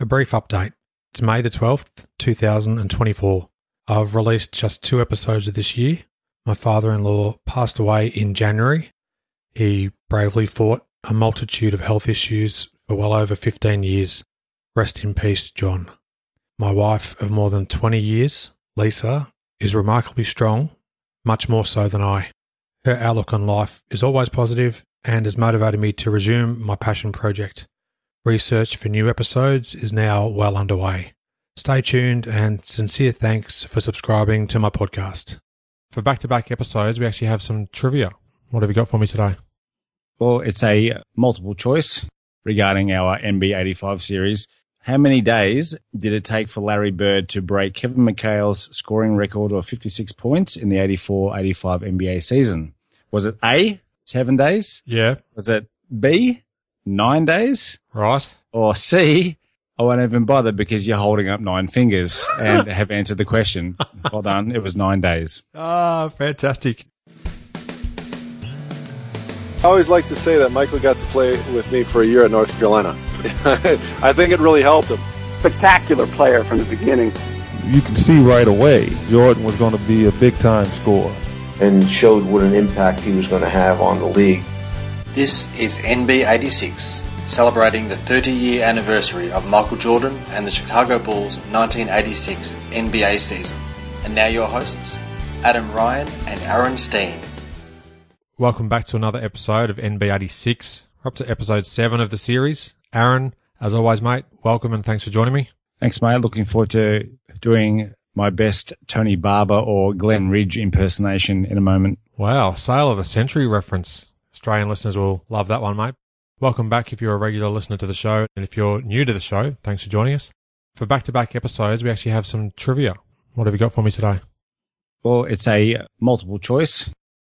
A brief update. It's May the 12th, 2024. I've released just two episodes of this year. My father in law passed away in January. He bravely fought a multitude of health issues for well over 15 years. Rest in peace, John. My wife of more than 20 years, Lisa, is remarkably strong, much more so than I. Her outlook on life is always positive and has motivated me to resume my passion project. Research for new episodes is now well underway. Stay tuned and sincere thanks for subscribing to my podcast. For back to back episodes, we actually have some trivia. What have you got for me today? Well, it's a multiple choice regarding our NB85 series. How many days did it take for Larry Bird to break Kevin McHale's scoring record of 56 points in the 84-85 NBA season? Was it A, seven days? Yeah. Was it B, nine days? Right. Or C, I won't even bother because you're holding up nine fingers and have answered the question. Well done. It was nine days. Ah, fantastic. I always like to say that Michael got to play with me for a year at North Carolina. I think it really helped him. spectacular player from the beginning. you can see right away Jordan was going to be a big time scorer. and showed what an impact he was going to have on the league. This is NB86, celebrating the 30 year anniversary of Michael Jordan and the Chicago Bulls 1986 NBA season. And now your hosts, Adam Ryan and Aaron Steen. Welcome back to another episode of NB86. We're up to episode seven of the series. Aaron, as always, mate, welcome and thanks for joining me. Thanks, mate. Looking forward to doing my best Tony Barber or Glenn Ridge impersonation in a moment. Wow, Sale of the Century reference. Australian listeners will love that one, mate. Welcome back if you're a regular listener to the show. And if you're new to the show, thanks for joining us. For back to back episodes, we actually have some trivia. What have you got for me today? Well, it's a multiple choice.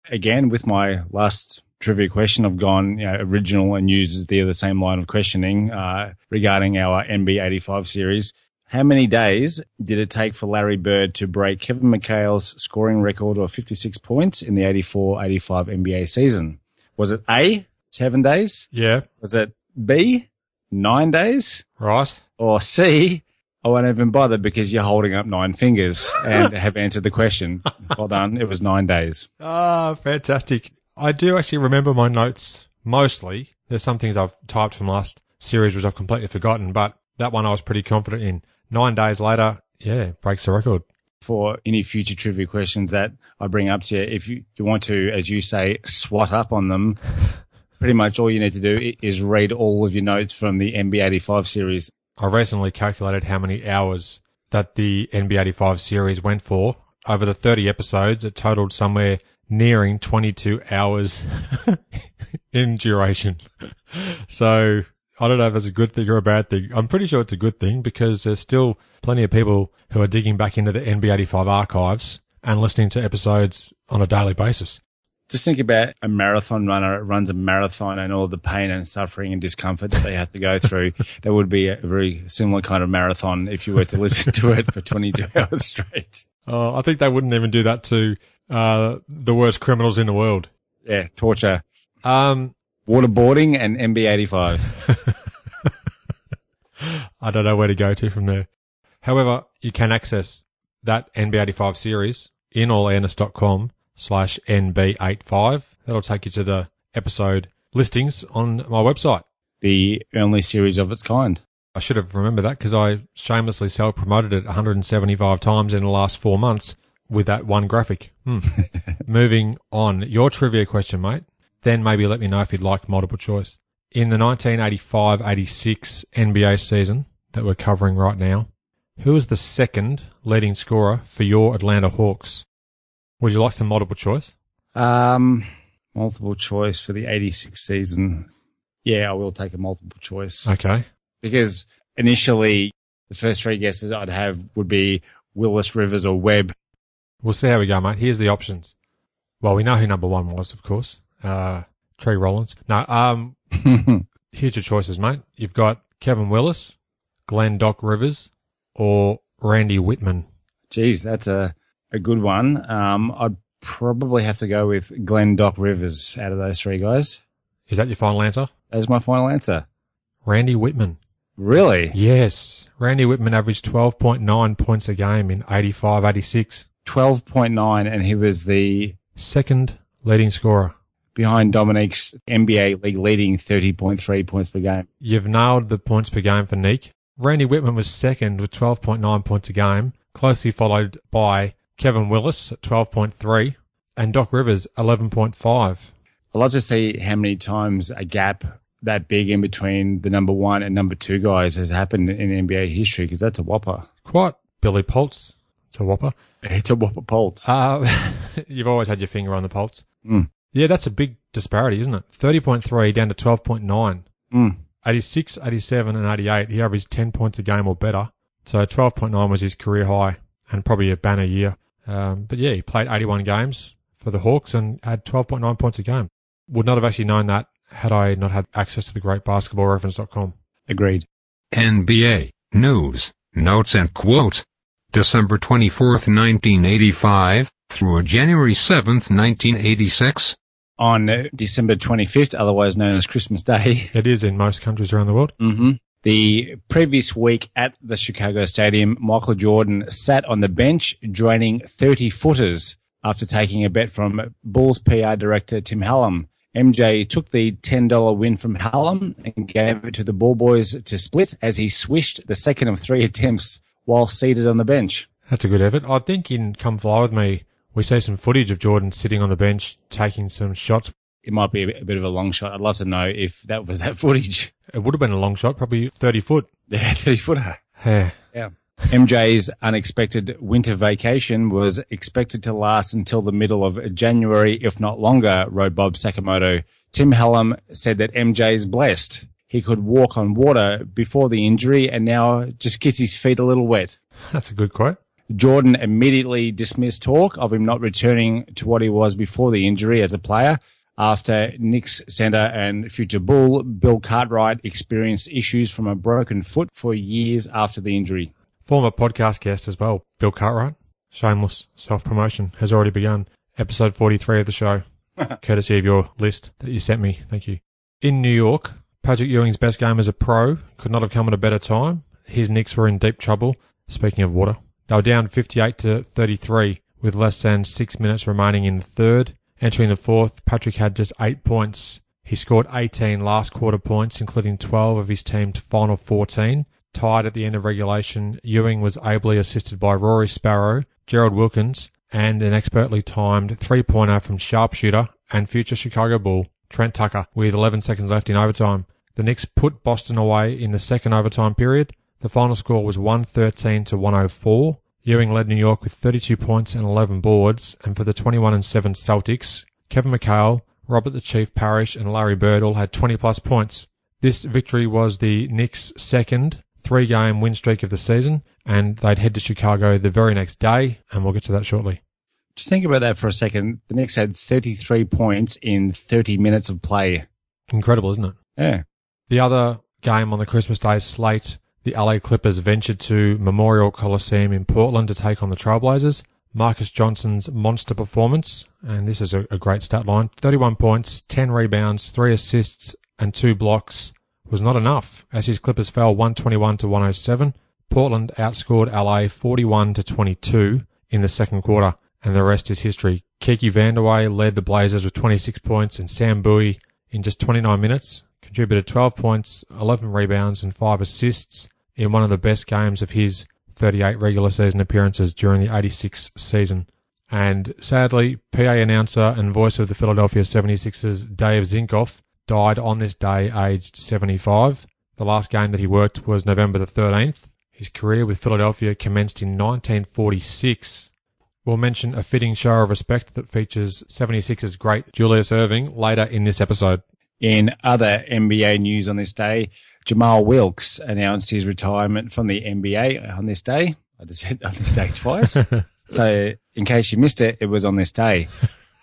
Again, with my last trivia question, I've gone you know, original and uses the, the same line of questioning uh, regarding our NB85 series. How many days did it take for Larry Bird to break Kevin McHale's scoring record of 56 points in the 84-85 NBA season? Was it A, seven days? Yeah, Was it B, nine days? right. Or C, I won't even bother because you're holding up nine fingers and have answered the question. Well done. It was nine days. Ah, fantastic. I do actually remember my notes mostly. There's some things I've typed from last series which I've completely forgotten, but that one I was pretty confident in. Nine days later, yeah, breaks the record. For any future trivia questions that I bring up to you, if you, you want to, as you say, swat up on them, pretty much all you need to do is read all of your notes from the NB85 series. I recently calculated how many hours that the NB85 series went for. Over the 30 episodes, it totaled somewhere nearing 22 hours in duration. So I don't know if it's a good thing or a bad thing. I'm pretty sure it's a good thing because there's still plenty of people who are digging back into the NB85 archives and listening to episodes on a daily basis. Just think about a marathon runner that runs a marathon and all the pain and suffering and discomfort that they have to go through. that would be a very similar kind of marathon if you were to listen to it for 22 hours straight. Uh, I think they wouldn't even do that to uh, the worst criminals in the world. Yeah, torture. Um, Waterboarding and NB85. I don't know where to go to from there. However, you can access that NB85 series in allairness.com slash NB85. That'll take you to the episode listings on my website. the only series of its kind. I should have remembered that because I shamelessly self promoted it 175 times in the last four months with that one graphic. Hmm. Moving on, your trivia question, mate. Then maybe let me know if you'd like multiple choice. In the 1985 86 NBA season that we're covering right now, who was the second leading scorer for your Atlanta Hawks? Would you like some multiple choice? Um, multiple choice for the 86 season. Yeah, I will take a multiple choice Okay. because initially the first three guesses I'd have would be Willis, Rivers, or Webb. We'll see how we go, mate. Here's the options. Well, we know who number one was, of course. Uh, Tree Rollins. No, um, here's your choices, mate. You've got Kevin Willis, Glenn Doc Rivers, or Randy Wittman. Geez, that's a, a good one. Um, I'd probably have to go with Glenn Doc Rivers out of those three guys. Is that your final answer? That is my final answer. Randy Wittman. Really? Yes. Randy Wittman averaged 12.9 points a game in 85 86. 12.9, and he was the Second leading scorer. Behind Dominique's NBA league leading 30.3 points per game. You've nailed the points per game for Nick. Randy Wittman was second with 12.9 points a game, closely followed by Kevin Willis at 12.3 and Doc Rivers 11.5. I'd love to see how many times a gap that big in between the number one and number two guys has happened in NBA history because that's a whopper. Quite Billy Pulse. It's a whopper. It's a whopper pulse. Uh, you've always had your finger on the pulse. Mm. Yeah, that's a big disparity, isn't it? 30.3 down to 12.9. Mm. 86, 87, and 88, he averaged 10 points a game or better. So 12.9 was his career high and probably a banner year. Um, but yeah, he played 81 games for the Hawks and had 12.9 points a game. Would not have actually known that had I not had access to the great basketball basketballreference.com. Agreed. NBA News, Notes and Quotes. December 24th, 1985, through January 7th, 1986. On December 25th, otherwise known as Christmas Day, It is in most countries around the world. hmm the previous week at the Chicago Stadium, Michael Jordan sat on the bench draining 30 footers after taking a bet from Bulls PR director Tim Hallam. MJ took the $10 win from Hallam and gave it to the Ball boys to split as he swished the second of three attempts while seated on the bench. That's a good effort. I think in Come Fly With Me, we see some footage of Jordan sitting on the bench taking some shots. It might be a bit- of a long shot. I'd love to know if that was that footage. It would have been a long shot, probably 30 foot. Yeah, 30 footer. Yeah. Yeah. MJ's unexpected winter vacation was expected to last until the middle of January, if not longer, wrote Bob Sakamoto. Tim Hallam said that MJ's blessed. He could walk on water before the injury and now just gets his feet a little wet. That's a good quote. Jordan immediately dismissed talk of him not returning to what he was before the injury as a player after Knicks center and future Bull Bill Cartwright experienced issues from a broken foot for years after the injury. Former podcast guest as well, Bill Cartwright. Shameless self promotion has already begun. Episode 43 of the show, courtesy of your list that you sent me. Thank you. In New York, Patrick Ewing's best game as a pro could not have come at a better time. His Knicks were in deep trouble. Speaking of water, they were down 58 to 33 with less than six minutes remaining in the third. Entering the fourth, Patrick had just eight points. He scored 18 last quarter points, including 12 of his team's final 14. Tied at the end of regulation, Ewing was ably assisted by Rory Sparrow, Gerald Wilkins, and an expertly timed three-pointer from sharpshooter and future Chicago Bull, Trent Tucker, with 11 seconds left in overtime. The Knicks put Boston away in the second overtime period. The final score was 113 to 104. Ewing led New York with 32 points and 11 boards, and for the 21 and 7 Celtics, Kevin McHale, Robert the Chief Parrish, and Larry Bird all had 20 plus points. This victory was the Knicks' second three game win streak of the season, and they'd head to Chicago the very next day, and we'll get to that shortly. Just think about that for a second. The Knicks had 33 points in 30 minutes of play. Incredible, isn't it? Yeah. The other game on the Christmas Day slate, the LA Clippers ventured to Memorial Coliseum in Portland to take on the Trailblazers. Marques Johnson's monster performance, and this is a, a great stat line 31 points, 10 rebounds, 3 assists, and 2 blocks was not enough as his Clippers fell 121 to 107. Portland outscored LA 41 to 22 in the second quarter, and the rest is history. Kiki Vandeweghe led the Blazers with 26 points, and Sam Bowie in just 29 minutes contributed 12 points, 11 rebounds, and 5 assists in one of the best games of his 38 regular season appearances during the 86 season. And sadly, PA announcer and voice of the Philadelphia 76ers, Dave Zinkoff, died on this day aged 75. The last game that he worked was November the 13th. His career with Philadelphia commenced in 1946. We'll mention a fitting show of respect that features 76's great Julius Erving later in this episode. In other NBA news on this day, Jamal Wilkes announced his retirement from the NBA on this day. I just said on this day twice. so, in case you missed it, it was on this day.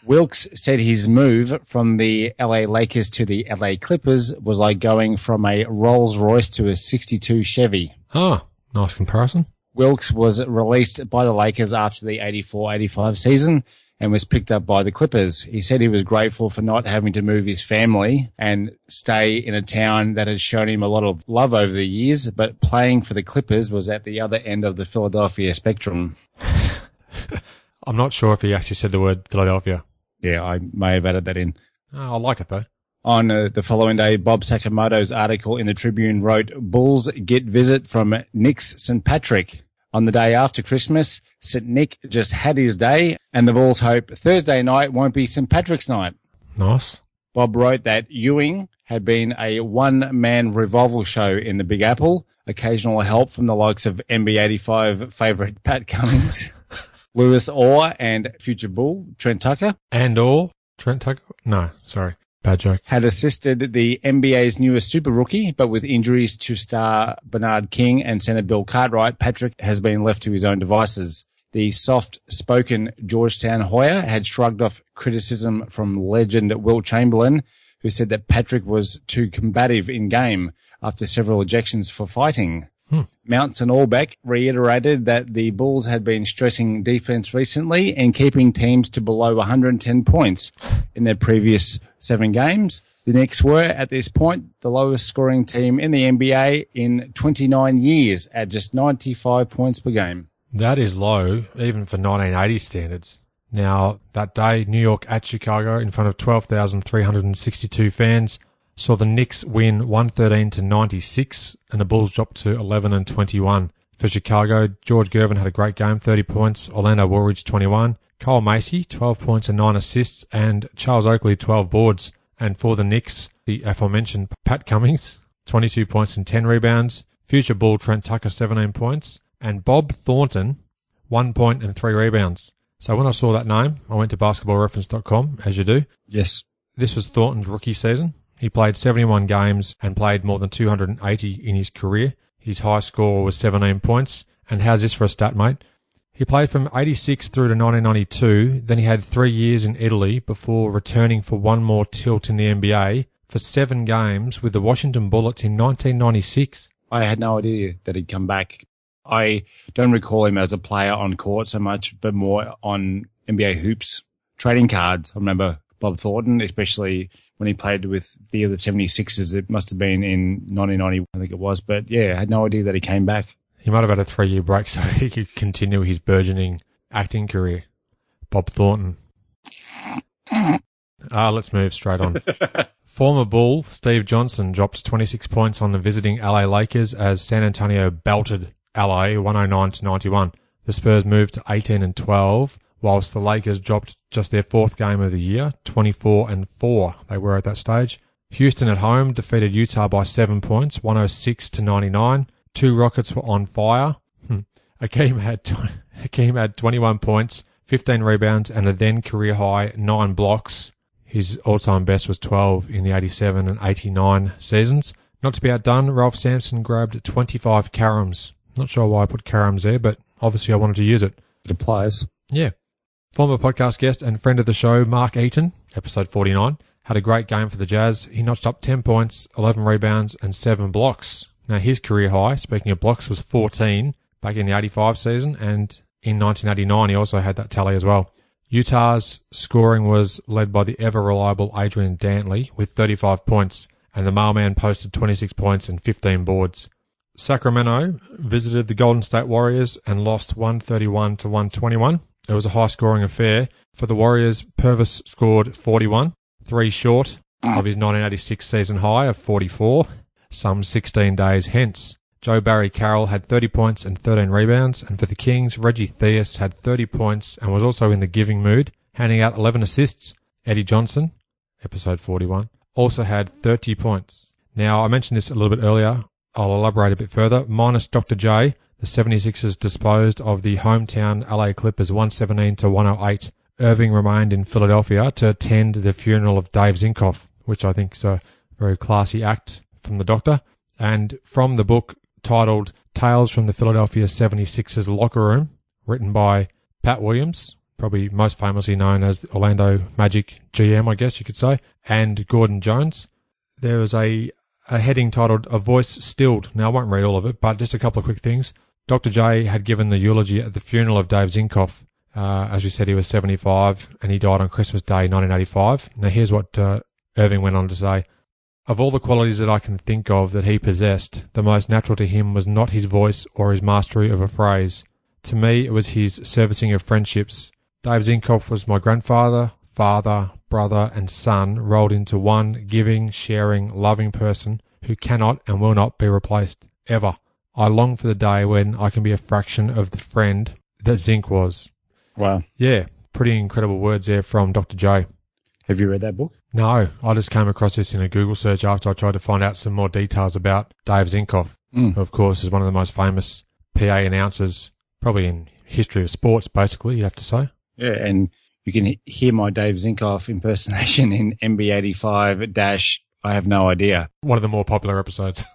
Wilkes said his move from the LA Lakers to the LA Clippers was like going from a Rolls Royce to a 62 Chevy. Ah, nice comparison. Wilkes was released by the Lakers after the 84-85 season and was picked up by the Clippers. He said he was grateful for not having to move his family and stay in a town that had shown him a lot of love over the years, but playing for the Clippers was at the other end of the Philadelphia spectrum. I'm not sure if he actually said the word Philadelphia. Yeah, I may have added that in. Oh, I like it though. On uh, the following day, Bob Sakamoto's article in the Tribune wrote, Bulls get visit from Knicks' St. Patrick. On the day after Christmas, St. Nick just had his day, and the Bulls hope Thursday night won't be St. Patrick's night. Nice. Bob wrote that Ewing had been a one-man revival show in the Big Apple, occasional help from the likes of NB85 favourite Pat Cummings, Lewis Orr, and future Bull Trent Tucker. And or Trent Tucker? No, sorry. Joke. had assisted the NBA's newest super rookie, but with injuries to star Bernard King and center Bill Cartwright, Patrick has been left to his own devices. The soft-spoken Georgetown Hoya had shrugged off criticism from legend Wilt Chamberlain, who said that Patrick was too combative in game after several ejections for fighting. Mounts and Albeck reiterated that the Bulls had been stressing defense recently and keeping teams to below 110 points in their previous seven games. The Knicks were, at this point, the lowest scoring team in the NBA in 29 years at just 95 points per game. That is low, even for 1980 standards. Now, that day, New York at Chicago in front of 12,362 fans saw the Knicks win 113 to 96 and the Bulls dropped to 11 and 21. For Chicago, George Gervin had a great game, 30 points, Orlando Woolridge 21, Kyle Macy 12 points and 9 assists, and Charles Oakley 12 boards. And for the Knicks, the aforementioned Pat Cummings 22 points and 10 rebounds, future Bull Trent Tucker 17 points, and Bob Thornton 1 point and 3 rebounds. So when I saw that name, I went to basketballreference.com, as you do. Yes. This was Thornton's rookie season. He played 71 games and played more than 280 in his career. His high score was 17 points. And how's this for a stat, mate? He played from 86 through to 1992. Then he had three years in Italy before returning for one more tilt in the NBA for seven games with the Washington Bullets in 1996. I had no idea that he'd come back. I don't recall him as a player on court so much, but more on NBA hoops, trading cards. I remember Bob Thornton, especially when he played with the other 76ers. It must have been in 1990, I think it was. But yeah, I had no idea that he came back. He might have had a three year break so he could continue his burgeoning acting career. Bob Thornton. Ah, let's move straight on. Former Bull Steve Johnson dropped 26 points on the visiting LA Lakers as San Antonio belted LA 109 to 91. The Spurs moved to 18 and 12, whilst the Lakers dropped just their fourth game of the year, 24 and 4. They were at that stage. Houston at home defeated Utah by seven points, 106 to 99. Two Rockets were on fire. Hmm. Akeem had tw- Akeem had 21 points, 15 rebounds, and a then career high nine blocks. His all-time best was 12 in the 87 and 89 seasons. Not to be outdone, Ralph Sampson grabbed 25 caroms. Not sure why I put caroms there, but obviously I wanted to use it. It applies. Yeah. Former podcast guest and friend of the show, Mark Eaton, episode 49, had a great game for the Jazz. He notched up 10 points, 11 rebounds, and 7 blocks. Now, his career high, speaking of blocks, was 14 back in the 85 season, and in 1989 he also had that tally as well. Utah's scoring was led by the ever reliable Adrian Dantley with 35 points, and the mailman posted 26 points and 15 boards. Sacramento visited the Golden State Warriors and lost 131 to 121. It was a high scoring affair. For the Warriors, Purvis scored 41, three short of his 1986 season high of 44, some 16 days hence. Joe Barry Carroll had 30 points and 13 rebounds, and for the Kings, Reggie Theus had 30 points and was also in the giving mood, handing out 11 assists. Eddie Johnson, episode 41, also had 30 points. Now, I mentioned this a little bit earlier. I'll elaborate a bit further. Minus Dr. J, the 76ers disposed of the hometown LA Clippers 117 to 108. Erving remained in Philadelphia to attend the funeral of Dave Zinkoff, which I think is a very classy act from the doctor. And from the book titled Tales from the Philadelphia 76ers Locker Room, written by Pat Williams, probably most famously known as the Orlando Magic GM, I guess you could say, and Gordon Jones. There was a, a heading titled A Voice Stilled. Now, I won't read all of it, but just a couple of quick things. Dr. J had given the eulogy at the funeral of Dave Zinkoff, Uh, as we said, he was 75 and he died on Christmas Day 1985. Now, here's what uh, Erving went on to say. Of all the qualities that I can think of that he possessed, the most natural to him was not his voice or his mastery of a phrase. To me, it was his servicing of friendships. Dave Zinkoff was my grandfather, father, brother, and son rolled into one giving, sharing, loving person who cannot and will not be replaced, ever. I long for the day when I can be a fraction of the friend that Zink was. Wow. Yeah, pretty incredible words there from Dr. J. Have you read that book? No, I just came across this in a Google search after I tried to find out some more details about Dave Zinkoff, Mm. who, of course, is one of the most famous PA announcers, probably in history of sports, basically, you have to say. Yeah, and you can hear my Dave Zinkoff impersonation in NB85 dash. I have no idea. One of the more popular episodes.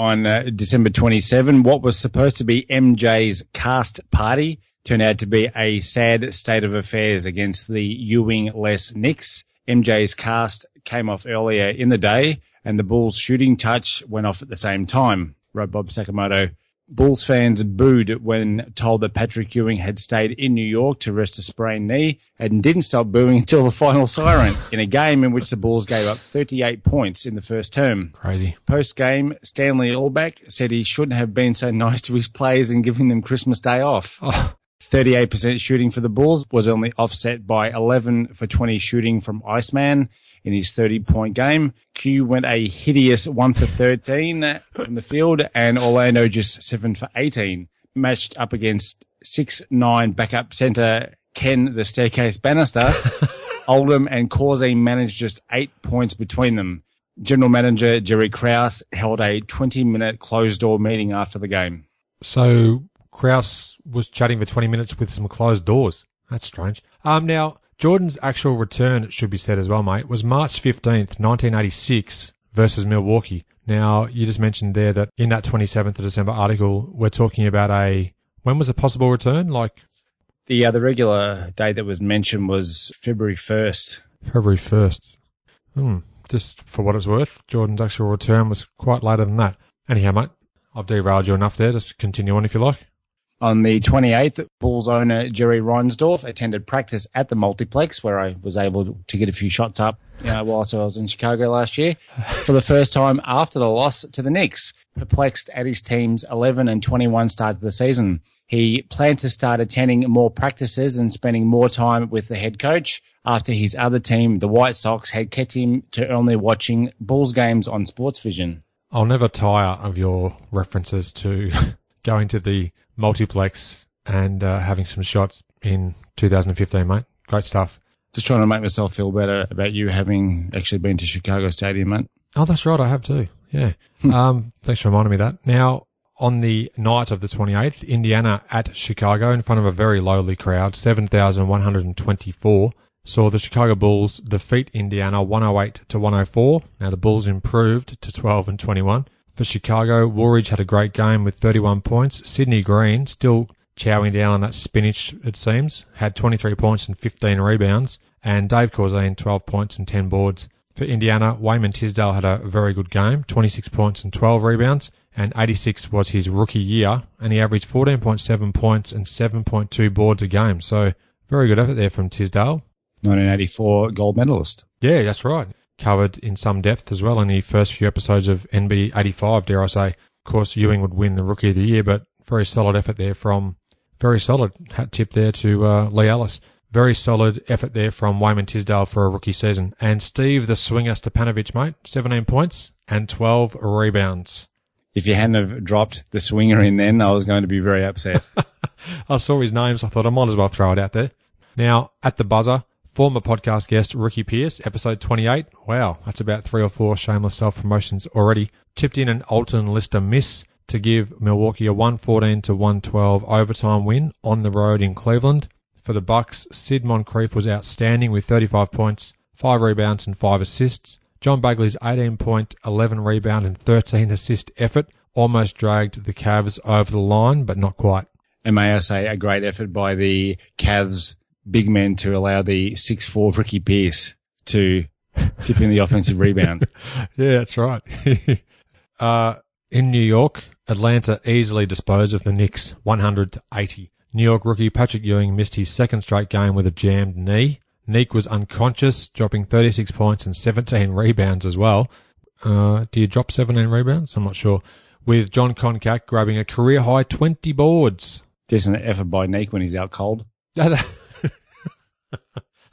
On uh, December 27, what was supposed to be MJ's cast party turned out to be a sad state of affairs against the Ewing less Knicks. MJ's cast came off earlier in the day, and the Bulls' shooting touch went off at the same time, wrote Bob Sakamoto. Bulls fans booed when told that Patrick Ewing had stayed in New York to rest a sprained knee and didn't stop booing until the final siren in a game in which the Bulls gave up 38 points in the first term. Crazy. Post game, Stanley Albeck said he shouldn't have been so nice to his players and giving them Christmas Day off. Oh, 38% shooting for the Bulls was only offset by 11 for 20 shooting from Iceman in his 30 point game. Q went a hideous 1 for 13 from the field and Orlando just 7 for 18. Matched up against 6 9 backup center Ken the Staircase Bannister. Oldham and Causey managed just eight points between them. General Manager Jerry Krause held a 20 minute closed door meeting after the game. So Krause was chatting for 20 minutes with some closed doors. That's strange. Um, now, Jordan's actual return, it should be said as well, mate, was March 15th, 1986 versus Milwaukee. Now, you just mentioned there that in that 27th of December article, we're talking about a, when was a possible return? Like The uh, the regular date that was mentioned was February 1st. February 1st. Hmm. Just for what it's worth, Jordan's actual return was quite later than that. Anyhow, mate, I've derailed you enough there. Just continue on if you like. On the 28th, Bulls owner Jerry Reinsdorf attended practice at the multiplex where I was able to get a few shots up uh, whilst I was in Chicago last year for the first time after the loss to the Knicks, perplexed at his team's 11 and 21 start to the season. He planned to start attending more practices and spending more time with the head coach after his other team, the White Sox, had kept him to only watching Bulls games on Sports Vision. I'll never tire of your references to going to the multiplex and uh, having some shots in 2015, mate. Great stuff. Just trying to make myself feel better about you having actually been to Chicago Stadium, mate. Oh, that's right. I have too. Yeah. um, thanks for reminding me that. Now, on the night of the 28th, Indiana at Chicago in front of a very lowly crowd, 7,124, saw the Chicago Bulls defeat Indiana 108 to 104. Now, the Bulls improved to 12 and 21. For Chicago, Woolridge had a great game with 31 points. Sidney Green, still chowing down on that spinach, it seems, had 23 points and 15 rebounds. And Dave Corzine, 12 points and 10 boards. For Indiana, Wayman Tisdale had a very good game, 26 points and 12 rebounds, and 86 was his rookie year, and he averaged 14.7 points and 7.2 boards a game. So very good effort there from Tisdale. 1984 gold medalist. Yeah, that's right. Covered in some depth as well in the first few episodes of NB 85, dare I say. Of course, Ewing would win the Rookie of the Year, but very solid effort there from, very solid hat tip there to uh, Lee Ellis. Very solid effort there from Wayman Tisdale for a rookie season. And Steve the Swinger Stipanovich, mate, 17 points and 12 rebounds. If you hadn't have dropped the swinger in then, I was going to be very upset. I saw his name, so I thought I might as well throw it out there. Now, at the buzzer, former podcast guest Ricky Pierce, episode 28. Wow, that's about three or four shameless self promotions already. Tipped in an Alton Lister miss to give Milwaukee a 114 to 112 overtime win on the road in Cleveland. For the Bucks, Sid Moncrief was outstanding with 35 points, 5 rebounds and 5 assists. John Bagley's 18 point, 11 rebound and 13 assist effort almost dragged the Cavs over the line, but not quite. and may I say, a great effort by the Cavs big men to allow the 6'4 Ricky Pierce to tip in the offensive rebound. Yeah, that's right. uh, in New York, Atlanta easily disposed of the Knicks 100 to 80. New York rookie Patrick Ewing missed his second straight game with a jammed knee. Nique was unconscious, dropping 36 points and 17 rebounds as well. Uh, do you drop 17 rebounds? I'm not sure. With John Koncak grabbing a career high 20 boards. Just an effort by Nique when he's out cold.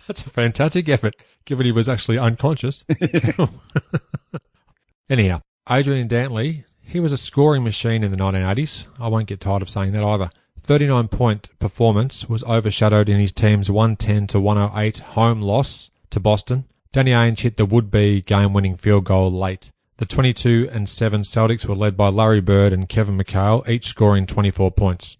That's a fantastic effort, given he was actually unconscious. Anyhow, Adrian Dantley, he was a scoring machine in the 1980s. I won't get tired of saying that either. 39 point performance was overshadowed in his team's 110 to 108 home loss to Boston. Danny Ainge hit the would be game winning field goal late. The 22 and 7 Celtics were led by Larry Bird and Kevin McHale, each scoring 24 points.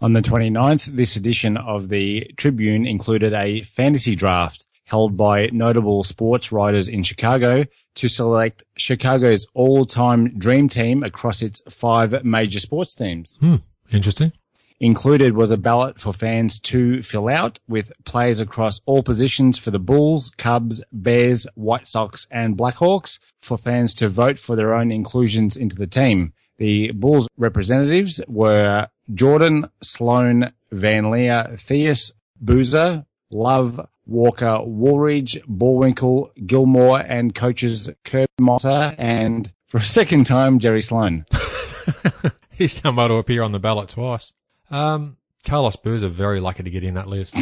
On the 29th, this edition of the Tribune included a fantasy draft held by notable sports writers in Chicago to select Chicago's all-time dream team across its five major sports teams. Hmm, interesting. Included was a ballot for fans to fill out with players across all positions for the Bulls, Cubs, Bears, White Sox, and Blackhawks for fans to vote for their own inclusions into the team. The Bulls representatives were Jordan, Sloan, Van Lier, Theus, Boozer, Love, Walker, Woolridge, Boerwinkle, Gilmore, and coaches Kirby Motta and, for a second time, Jerry Sloan. He's well to appear on the ballot twice. Um, Carlos Boozer very lucky to get in that list.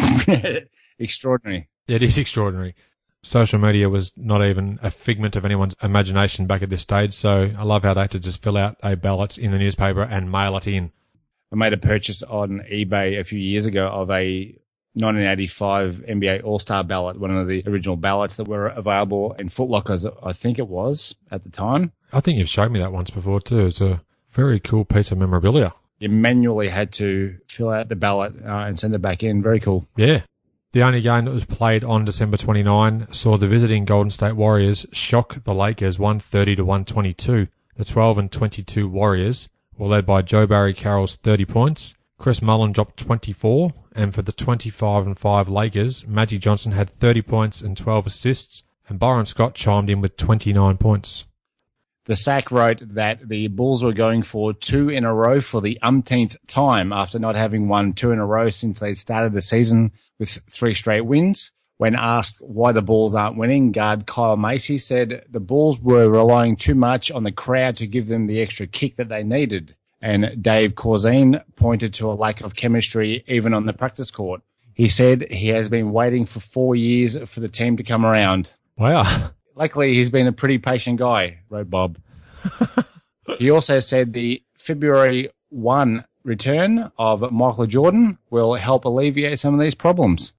Extraordinary. It is extraordinary. Social media was not even a figment of anyone's imagination back at this stage, so I love how they had to just fill out a ballot in the newspaper and mail it in. I made a purchase on eBay a few years ago of a 1985 NBA All-Star ballot, one of the original ballots that were available in Footlockers, I think it was at the time. I think you've showed me that once before too. It's a very cool piece of memorabilia. You manually had to fill out the ballot uh, and send it back in. Very cool. Yeah. The only game that was played on December 29 saw the visiting Golden State Warriors shock the Lakers 130 to 122. The 12 and 22 Warriors were led by Joe Barry Carroll's 30 points. Chris Mullin dropped 24, and for the 25 and 5 Lakers, Magic Johnson had 30 points and 12 assists, and Byron Scott chimed in with 29 points. The SAC wrote that the Bulls were going for two in a row for the umpteenth time after not having won two in a row since they started the season with three straight wins. When asked why the Bulls aren't winning, guard Kyle Macy said the Bulls were relying too much on the crowd to give them the extra kick that they needed. And Dave Corzine pointed to a lack of chemistry even on the practice court. He said he has been waiting for four years for the team to come around. Wow. Luckily, he's been a pretty patient guy, wrote Bob. he also said the February 1 return of Michael Jordan will help alleviate some of these problems.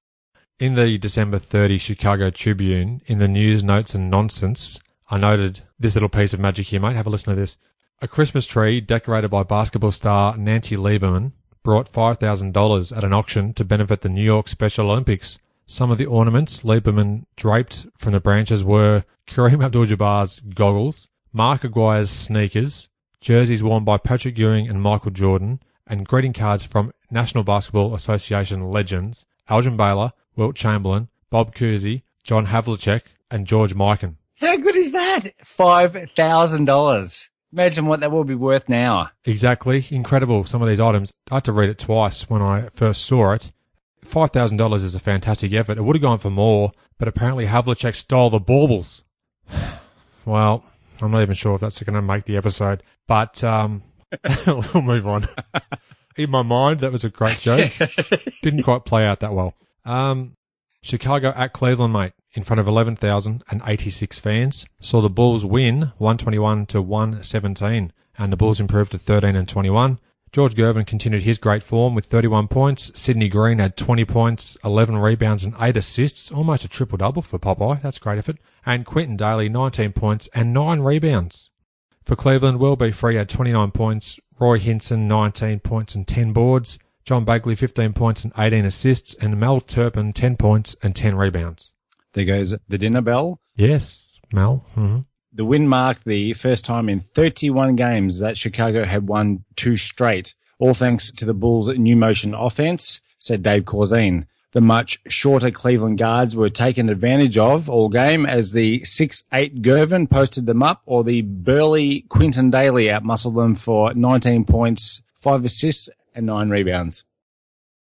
In the December 30 Chicago Tribune, in the news notes and nonsense, I noted this little piece of magic here, mate. Have a listen to this. A Christmas tree decorated by basketball star Nancy Lieberman brought $5,000 at an auction to benefit the New York Special Olympics. Some of the ornaments Lieberman draped from the branches were Kareem Abdul-Jabbar's goggles, Mark Aguirre's sneakers, jerseys worn by Patrick Ewing and Michael Jordan, and greeting cards from National Basketball Association legends Elgin Baylor, Wilt Chamberlain, Bob Cousy, John Havlicek, and George Mikan. How good is that? $5,000. Imagine what that will be worth now. Exactly. Incredible. Some of these items. I had to read it twice when I first saw it. $5,000 is a fantastic effort. It would have gone for more, but apparently Havlicek stole the baubles. well, I'm not even sure if that's going to make the episode, but um, we'll move on. In my mind, that was a great joke. Didn't quite play out that well. Um, Chicago at Cleveland, mate, in front of 11,086 fans, saw the Bulls win 121 to 117, and the Bulls improved to 13 and 21. George Gervin continued his great form with 31 points. Sidney Green had 20 points, 11 rebounds, and 8 assists, almost a triple double for Popeye. That's great effort. And Quintin Dailey, 19 points and 9 rebounds. For Cleveland, World B. Free had 29 points, Roy Hinson, 19 points and 10 boards, John Bagley, 15 points and 18 assists, and Mel Turpin, 10 points and 10 rebounds. There goes the dinner bell. Yes, Mel. Mm-hmm. The win marked the first time in 31 games that Chicago had won two straight, all thanks to the Bulls' new motion offense, said Dave Corzine. The much shorter Cleveland guards were taken advantage of all game as the 6'8 Gervin posted them up or the burly Quintin Dailey outmuscled them for 19 points, 5 assists and 9 rebounds.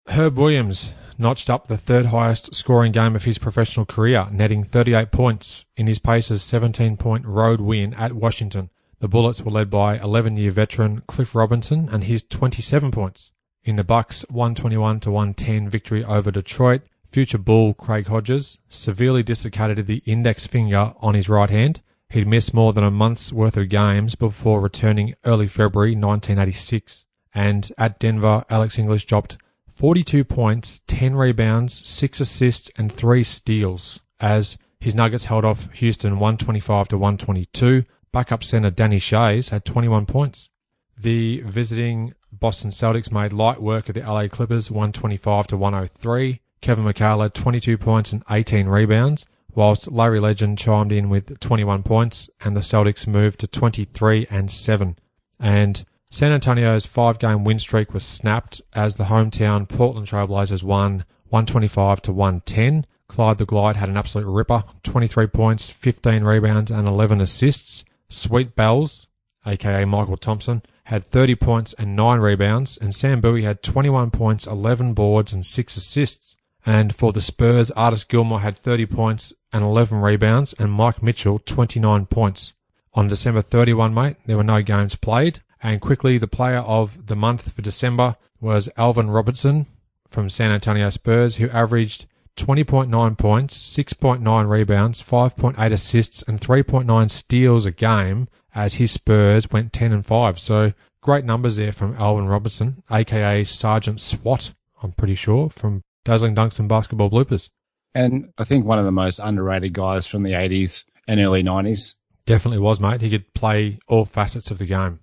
Herb Williams notched up the third highest scoring game of his professional career, netting 38 points in his Pacers' 17 point road win at Washington. The Bullets were led by 11 year veteran Cliff Robinson and his 27 points. In the Bucks' 121 to 110 victory over Detroit, future Bull Craig Hodges severely dislocated the index finger on his right hand. He'd missed more than a month's worth of games before returning early February 1986. And at Denver, Alex English dropped 42 points, 10 rebounds, 6 assists, and 3 steals as his Nuggets held off Houston 125 to 122. Backup center Danny Schayes had 21 points. The visiting Boston Celtics made light work of the LA Clippers 125 to 103. Kevin had 22 points and 18 rebounds, whilst Larry Legend chimed in with 21 points and the Celtics moved to 23 and 7. And San Antonio's five game win streak was snapped as the hometown Portland Trailblazers won 125 to 110. Clyde the Glide had an absolute ripper 23 points, 15 rebounds, and 11 assists. Sweet Bells, aka Mychal Thompson, had 30 points and 9 rebounds, and Sam Bowie had 21 points, 11 boards, and 6 assists. And for the Spurs, Artis Gilmore had 30 points and 11 rebounds, and Mike Mitchell 29 points. On December 31, mate, there were no games played, and quickly, the player of the month for December was Alvin Robertson from San Antonio Spurs, who averaged 20.9 points, 6.9 rebounds, 5.8 assists, and 3.9 steals a game as his Spurs went 10 and 5. So great numbers there from Alvin Robertson, aka Sergeant SWAT, I'm pretty sure, from Dazzling Dunks and Basketball Bloopers. And I think one of the most underrated guys from the 80s and early 90s. Definitely was, mate. He could play all facets of the game.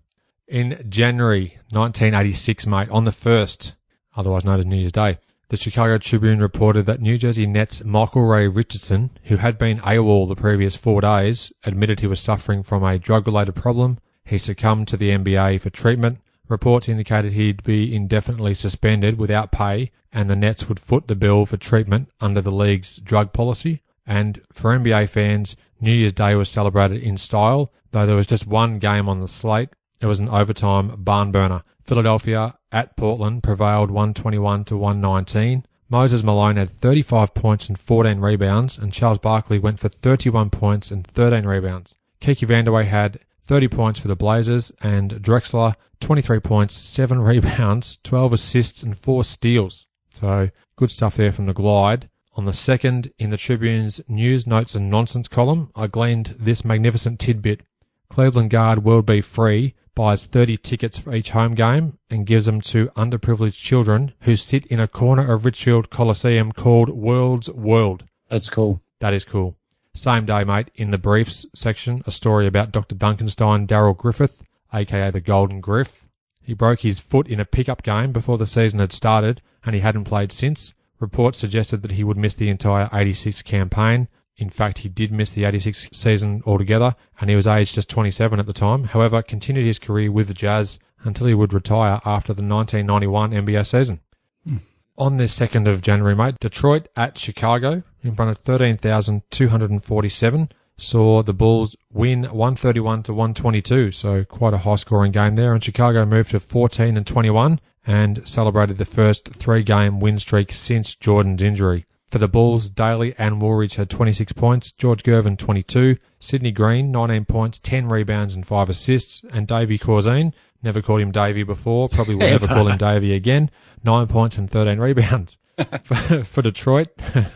In January 1986, mate, on the 1st, otherwise known as New Year's Day, the Chicago Tribune reported that New Jersey Nets Michael Ray Richardson, who had been AWOL the previous four days, admitted he was suffering from a drug related problem. He succumbed to the NBA for treatment. Reports indicated he'd be indefinitely suspended without pay, and the Nets would foot the bill for treatment under the league's drug policy. And for NBA fans, New Year's Day was celebrated in style, though there was just one game on the slate, it was an overtime barn burner. Philadelphia at Portland prevailed 121 to 119. Moses Malone had 35 points and 14 rebounds, and Charles Barkley went for 31 points and 13 rebounds. Kiki Vandeweghe had 30 points for the Blazers, and Drexler 23 points, 7 rebounds, 12 assists, and 4 steals. So good stuff there from the Glide. On the second, in the Tribune's News, Notes, and Nonsense column, I gleaned this magnificent tidbit. Cleveland guard World B. Free buys 30 tickets for each home game and gives them to underprivileged children who sit in a corner of Richfield Coliseum called World's World. That's cool. That is cool. Same day, mate, in the briefs section, a story about Dr. Dunkenstein Darrell Griffith, aka the Golden Griff. He broke his foot in a pickup game before the season had started and he hadn't played since. Reports suggested that he would miss the entire 86 campaign in fact, he did miss the 86 season altogether, and he was aged just 27 at the time. However, continued his career with the Jazz until he would retire after the 1991 NBA season. Hmm. On the 2nd of January, mate, Detroit at Chicago in front of 13,247 saw the Bulls win 131 to 122. So quite a high scoring game there. And Chicago moved to 14 and 21 and celebrated the first three game win streak since Jordan's injury. For the Bulls, Dailey and Woolridge had 26 points, George Gervin 22, Sidney Green 19 points, 10 rebounds and 5 assists, and Davy Corzine, never called him Davy before, probably will never call him Davy again, 9 points and 13 rebounds. for, for, Detroit,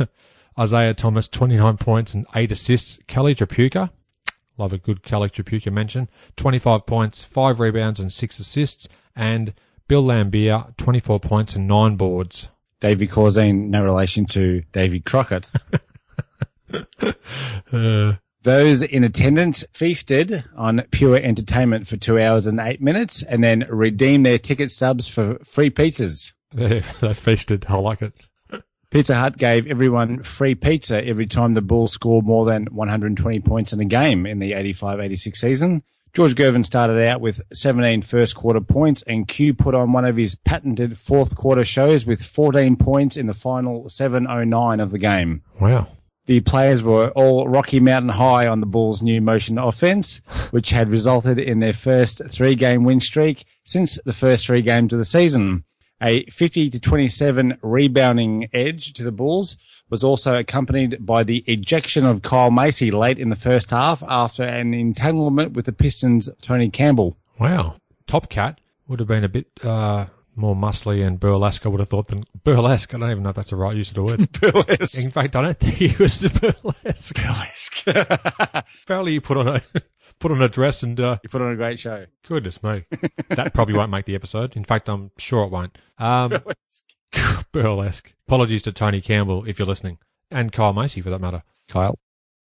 Isiah Thomas 29 points and 8 assists, Kelly Tripucka, love a good Kelly Tripucka mention, 25 points, 5 rebounds and 6 assists, and Bill Laimbeer 24 points and 9 boards. Davy Corzine, no relation to Davy Crockett. uh, Those in attendance feasted on pure entertainment for two hours and eight minutes and then redeemed their ticket stubs for free pizzas. They, they feasted. I like it. Pizza Hut gave everyone free pizza every time the Bulls scored more than 120 points in a game in the 85-86 season. George Gervin started out with 17 first quarter points, and Q put on one of his patented fourth quarter shows with 14 points in the final 7.09 of the game. Wow. The players were all Rocky Mountain High on the Bulls' new motion offense, which had resulted in their first three game win streak since the first three games of the season. A 50 to 27 rebounding edge to the Bulls was also accompanied by the ejection of Kyle Macy late in the first half after an entanglement with the Pistons' Tony Campbell. Wow. Top Cat would have been a bit uh, more muscly and burlesque, I would have thought, than burlesque. I don't even know if that's the right use of the word. Burlesque. In fact, I don't think he was the burlesque. Burlesque. Apparently, he put on a put on a dress and uh, you put on a great show. goodness me, that probably won't make the episode. In fact, I'm sure it won't. Um, burlesque. Apologies to Tony Campbell if you're listening, and Kyle Macy for that matter. Kyle.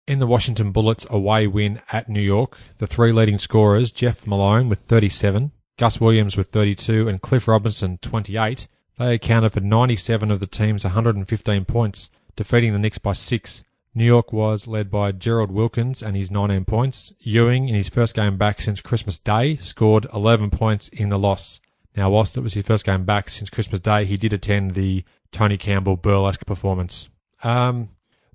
In the Washington Bullets away win at New York, the three leading scorers, Jeff Malone with 37, Gus Williams with 32, and Cliff Robinson 28, they accounted for 97 of the team's 115 points, defeating the Knicks by six. New York was led by Gerald Wilkins and his 19 points. Ewing, in his first game back since Christmas Day, scored 11 points in the loss. Now, whilst it was his first game back since Christmas Day, he did attend the Tony Campbell burlesque performance. Um,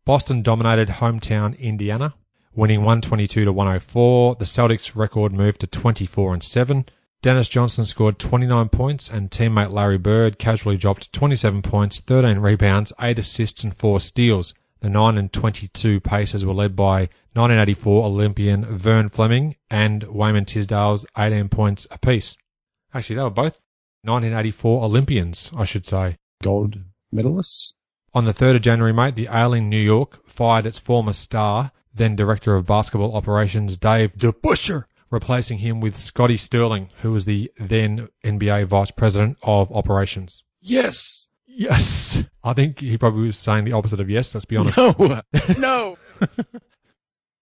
Boston dominated hometown Indiana, winning 122 to 104. The Celtics record moved to 24 and 7. Dennis Johnson scored 29 points and teammate Larry Bird casually dropped 27 points, 13 rebounds, 8 assists and 4 steals. The 9 and 22 Pacers were led by 1984 Olympian Vern Fleming and Wayman Tisdale's 18 points apiece. Actually, they were both 1984 Olympians, I should say. Gold medalists. On the 3rd of January, mate, the Ailing New York fired its former star, then Director of Basketball Operations Dave DeBusschere, replacing him with Scotty Stirling, who was the then NBA Vice President of Operations. Yes. Yes. I think he probably was saying the opposite of yes, let's be honest. No. no.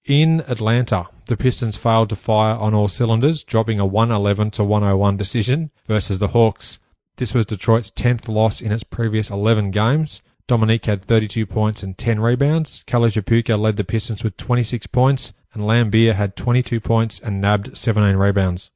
In Atlanta, the Pistons failed to fire on all cylinders, dropping a 111 to 101 decision versus the Hawks. This was Detroit's 10th loss in its previous 11 games. Dominique had 32 points and 10 rebounds. Kelly Tripucka led the Pistons with 26 points, and Laimbeer had 22 points and nabbed 17 rebounds.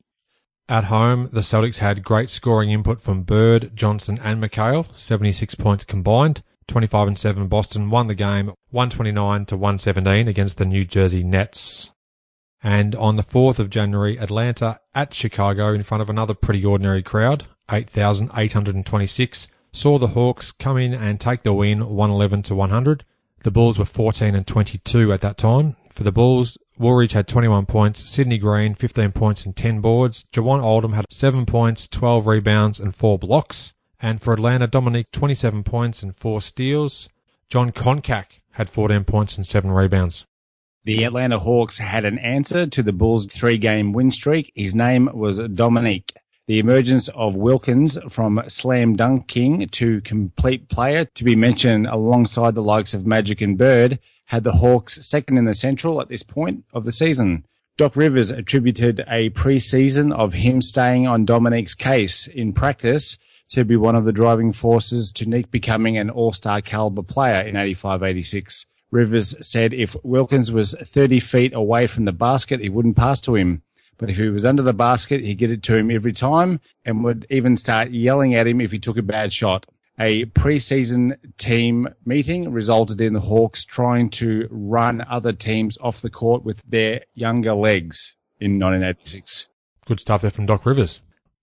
At home, the Celtics had great scoring input from Bird, Johnson, and McHale, 76 points combined. 25 and 7 Boston won the game 129 to 117 against the New Jersey Nets. And on the 4th of January, Atlanta at Chicago in front of another pretty ordinary crowd, 8,826, saw the Hawks come in and take the win 111 to 100. The Bulls were 14 and 22 at that time. For the Bulls, Woolridge had 21 points, Sidney Green 15 points and 10 boards, Jawann Oldham had 7 points, 12 rebounds and 4 blocks, and for Atlanta, Dominique 27 points and 4 steals. Jon Koncak had 14 points and 7 rebounds. The Atlanta Hawks had an answer to the Bulls' three game win streak. His name was Dominique. The emergence of Wilkins from slam dunk king to complete player to be mentioned alongside the likes of Magic and Bird had the Hawks second in the Central at this point of the season. Doc Rivers attributed a preseason of him staying on Dominique's case in practice to be one of the driving forces to Nique becoming an all-star caliber player in 85-86. Rivers said if Wilkins was 30 feet away from the basket, he wouldn't pass to him. But if he was under the basket, he'd get it to him every time and would even start yelling at him if he took a bad shot. A preseason team meeting resulted in the Hawks trying to run other teams off the court with their younger legs in 1986. Good stuff there from Doc Rivers.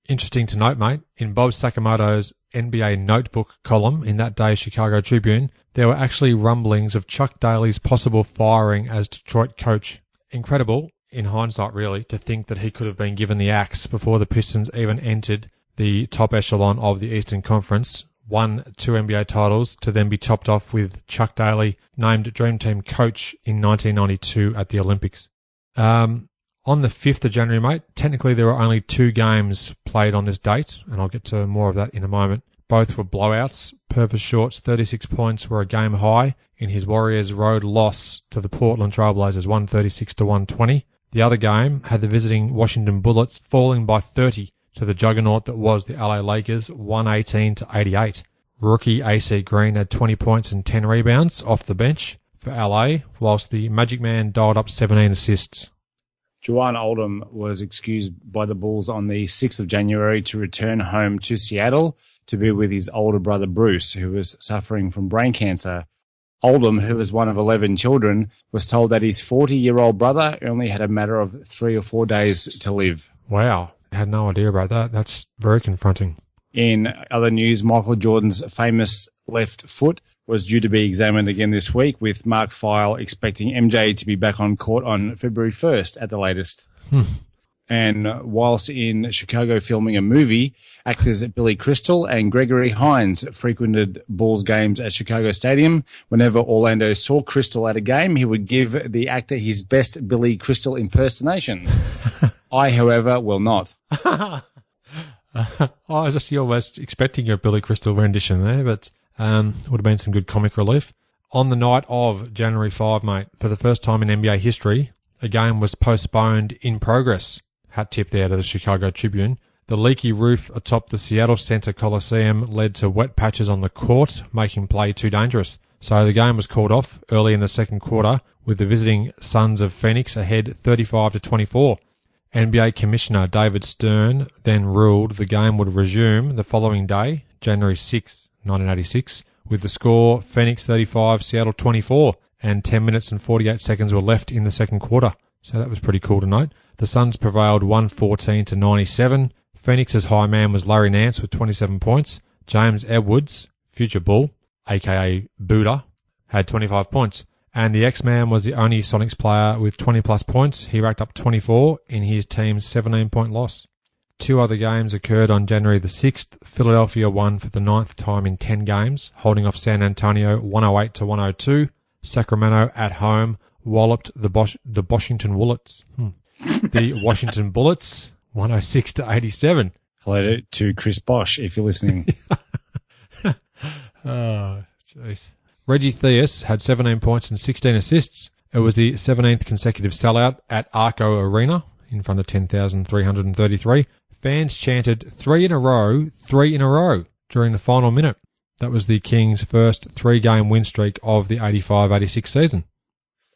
Interesting to note, mate, in Bob Sakamoto's NBA notebook column in that day's Chicago Tribune, there were actually rumblings of Chuck Daly's possible firing as Detroit coach. Incredible, in hindsight, really, to think that he could have been given the axe before the Pistons even entered the top echelon of the Eastern Conference, won two NBA titles, to then be topped off with Chuck Daly named Dream Team coach in 1992 at the Olympics. Um, on the 5th of January, mate, technically there were only two games played on this date, and I'll get to more of that in a moment. Both were blowouts. Purvis Short's 36 points were a game high in his Warriors road loss to the Portland Trailblazers 136 to 120. The other game had the visiting Washington Bullets falling by 30 to the juggernaut that was the LA Lakers 118 to 88. Rookie AC Green had 20 points and 10 rebounds off the bench for LA, whilst the Magic Man dialed up 17 assists. Jawann Oldham was excused by the Bulls on the 6th of January to return home to Seattle to be with his older brother Bruce, who was suffering from brain cancer. Oldham, who was one of 11 children, was told that his 40 year old brother only had a matter of three or four days to live. Wow. I had no idea about that. That's very confronting. In other news, Michael Jordan's famous left foot was due to be examined again this week, with Mark Pfeil expecting MJ to be back on court on February 1st at the latest. Hmm. And whilst in Chicago filming a movie, actors Billy Crystal and Gregory Hines frequented Bulls games at Chicago Stadium. Whenever Orlando saw Crystal at a game, he would give the actor his best Billy Crystal impersonation. I, however, will not. I was just almost expecting a Billy Crystal rendition there, but um, would have been some good comic relief. On the night of January 5, mate, for the first time in NBA history, a game was postponed in progress. Hat tip there to the Chicago Tribune. The leaky roof atop the Seattle Center Coliseum led to wet patches on the court, making play too dangerous. So the game was called off early in the second quarter, with the visiting Suns of Phoenix ahead 35 to 24. NBA Commissioner David Stern then ruled the game would resume the following day, January 6, 1986, with the score Phoenix 35, Seattle 24, and 10 minutes and 48 seconds were left in the second quarter. So that was pretty cool to note. The Suns prevailed 114 to 97. Phoenix's high man was Larry Nance with 27 points. James Edwards, future Bull, aka Buddha, had 25 points. And the X-Man was the only Sonics player with 20 plus points. He racked up 24 in his team's 17 point loss. Two other games occurred on January the 6th. Philadelphia won for the ninth time in 10 games, holding off San Antonio 108 to 102. Sacramento at home walloped the Bosh- the Washington Bullets. Hmm. the Washington Bullets 106 to 87. Hello to- to Chris Bosh, if you're listening. Oh, jeez. Reggie Theus had 17 points and 16 assists. It was the 17th consecutive sellout at Arco Arena in front of 10,333. Fans chanted three in a row, three in a row during the final minute. That was the Kings' first three game win streak of the 85 86 season.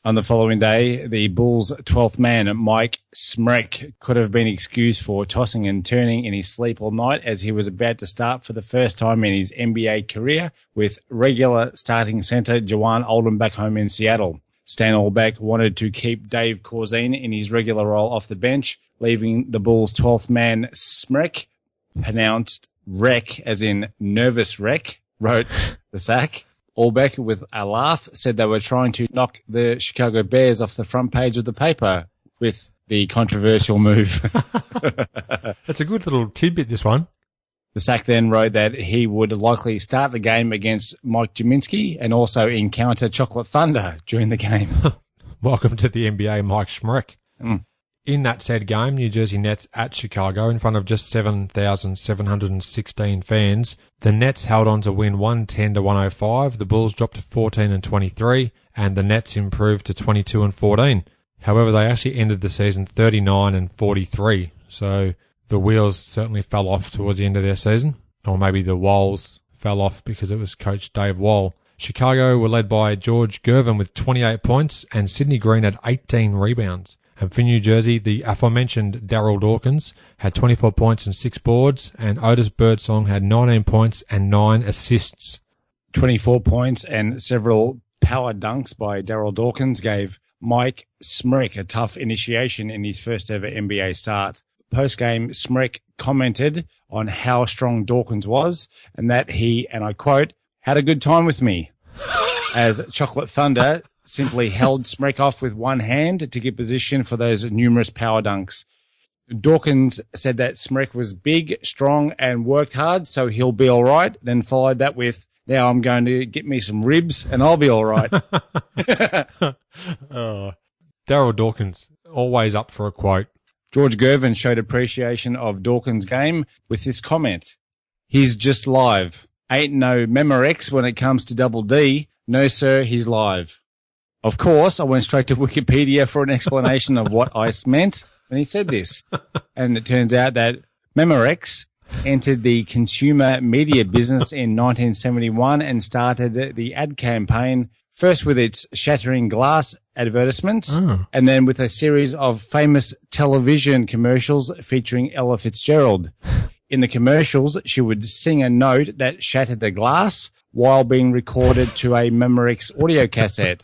On the following day, the Bulls' 12th man, Mike Smrek, could have been excused for tossing and turning in his sleep all night as he was about to start for the first time in his NBA career with regular starting center Jawann Oldham back home in Seattle. Stan Albeck wanted to keep Dave Corzine in his regular role off the bench, leaving the Bulls' 12th man, Smrek, pronounced wreck as in nervous wreck, wrote the sack. Albeck, with a laugh, said they were trying to knock the Chicago Bears off the front page of the paper with the controversial move. That's a good little tidbit, this one. the sack then wrote that he would likely start the game against Mike Gminski and also encounter Chocolate Thunder during the game. Welcome to the NBA, Mike Schmreck. Mm. In that said game, New Jersey Nets at Chicago, in front of just 7,716 fans, the Nets held on to win 110 to 105. The Bulls dropped to 14 and 23, and the Nets improved to 22 and 14. However, they actually ended the season 39 and 43. So the wheels certainly fell off towards the end of their season, or maybe the walls fell off because it was coach Dave Wohl. Chicago were led by George Gervin with 28 points and Sidney Green had 18 rebounds. And for New Jersey, the aforementioned Daryl Dawkins had 24 points and 6 boards, and Otis Birdsong had 19 points and 9 assists. 24 points and several power dunks by Daryl Dawkins gave Mike Smrek a tough initiation in his first ever NBA start. Post game, Smrek commented on how strong Dawkins was and that he, and I quote, had a good time with me. As Chocolate Thunder simply held Smrek off with one hand to get position for those numerous power dunks. Dawkins said that Smrek was big, strong, and worked hard, so he'll be all right. Then followed that with, now I'm going to get me some ribs and I'll be all right. Oh. Daryl Dawkins, always up for a quote. George Gervin showed appreciation of Dawkins' game with this comment. He's just live. Ain't no Memorex when it comes to double D. No, sir, he's live. Of course, I went straight to Wikipedia for an explanation of what Ice meant when he said this. And it turns out that Memorex entered the consumer media business in 1971 and started the ad campaign first with its shattering glass advertisements Oh. and then with a series of famous television commercials featuring Ella Fitzgerald. In the commercials, she would sing a note that shattered the glass while being recorded to a Memorex audio cassette.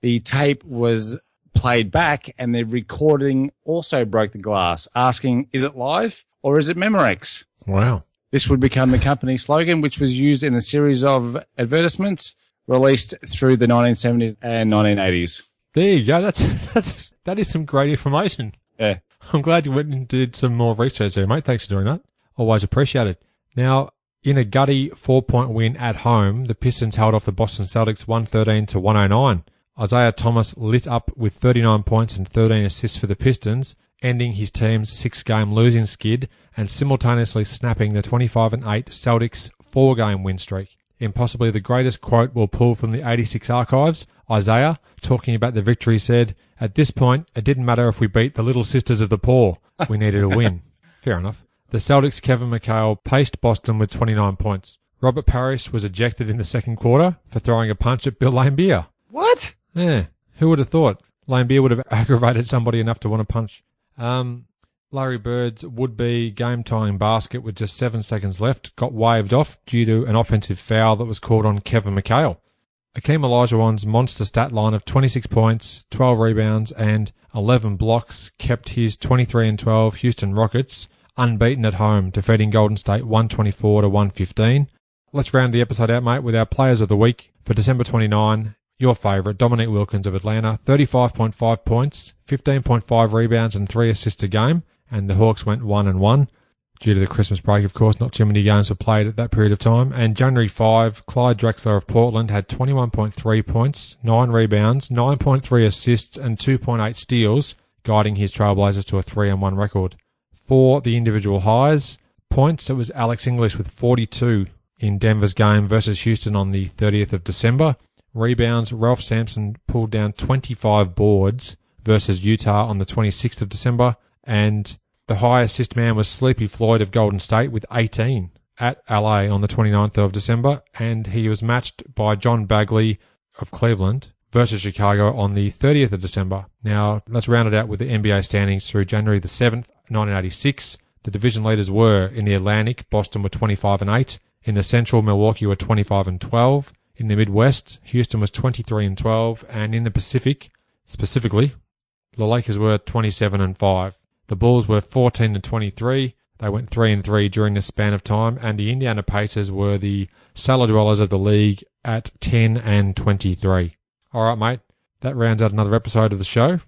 The tape was played back and the recording also broke the glass, asking, is it live or is it Memorex? Wow. This would become the company slogan, which was used in a series of advertisements released through the 1970s and 1980s. There you go. That's that's that is some great information. Yeah. I'm glad you went and did some more research there, mate. Thanks for doing that. Always appreciated. Now, in a gutty four point win at home, the Pistons held off the Boston Celtics 113 to 109. Isiah Thomas lit up with 39 points and 13 assists for the Pistons, ending his team's six game losing skid and simultaneously snapping the 25 and 8 Celtics four game win streak. In possibly the greatest quote we'll pull from the 86 archives, Isaiah, talking about the victory, said, At this point, it didn't matter if we beat the Little Sisters of the Poor. We needed a win. Fair enough. The Celtics' Kevin McHale paced Boston with 29 points. Robert Parish was ejected in the second quarter for throwing a punch at Bill Laimbeer. What? Yeah, who would have thought Laimbeer would have aggravated somebody enough to want to punch? Um, Larry Bird's would-be game-tying basket with just seven seconds left got waved off due to an offensive foul that was called on Kevin McHale. Akeem Olajuwon's monster stat line of 26 points, 12 rebounds, and 11 blocks kept his 23 and 12 Houston Rockets unbeaten at home, defeating Golden State 124 to 115. Let's round the episode out, mate, with our players of the week for December 29. Your favourite, Dominique Wilkins of Atlanta, 35.5 points, 15.5 rebounds, and 3 assists a game. And the Hawks went 1 and 1 due to the Christmas break, of course. Not too many games were played at that period of time. And January 5, Clyde Drexler of Portland had 21.3 points, 9 rebounds, 9.3 assists, and 2.8 steals, guiding his Trailblazers to a 3 and 1 record. For the individual highs, points, it was Alex English with 42 in Denver's game versus Houston on the 30th of December. Rebounds, Ralph Sampson pulled down 25 boards versus Utah on the 26th of December. And the high assist man was Sleepy Floyd of Golden State with 18 at LA on the 29th of December. And he was matched by John Bagley of Cleveland versus Chicago on the 30th of December. Now, let's round it out with the NBA standings through January the 7th, 1986. The division leaders were in the Atlantic, Boston were 25 and 8. In the Central, Milwaukee were 25 and 12. In the Midwest, Houston was 23 and 12. And in the Pacific, specifically, the Lakers were 27 and 5. The Bulls were 14 and 23. They went 3 and 3 during this span of time. And the Indiana Pacers were the cellar dwellers of the league at 10 and 23. All right, mate. That rounds out another episode of the show.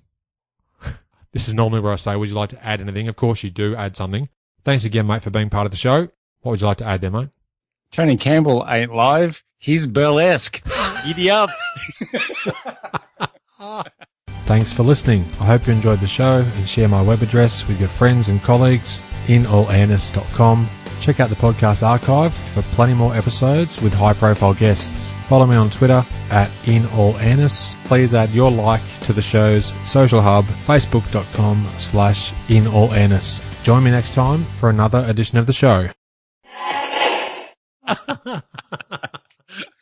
this is normally where I say, would you like to add anything? Of course you do add something. Thanks again, mate, for being part of the show. What would you like to add there, mate? Tony Campbell ain't live. He's burlesque. Giddy up. Thanks for listening. I hope you enjoyed the show and share my web address with your friends and colleagues in allairness.com. Check out the podcast archive for plenty more episodes with high profile guests. Follow me on Twitter at in all airness. Please add your like to the show's social hub, facebook.com slash in all airness. Join me next time for another edition of the show.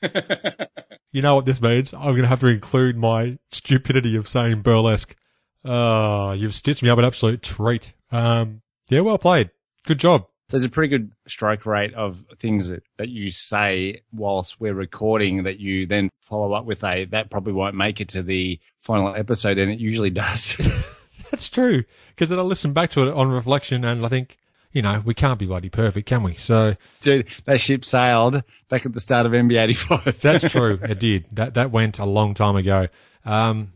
you know what this means? I'm going to have to include my stupidity of saying burlesque. Oh, you've stitched me up an absolute treat. Um, yeah, well played. Good job. There's a pretty good strike rate of things that, that you say whilst we're recording that you then follow up with a, that probably won't make it to the final episode, and it usually does. That's true. Because then I listen back to it on reflection and I think, you know, we can't be bloody perfect, can we? So, Dude, that ship sailed back at the start of NBA 85. That's true. It did. That that went a long time ago. Um,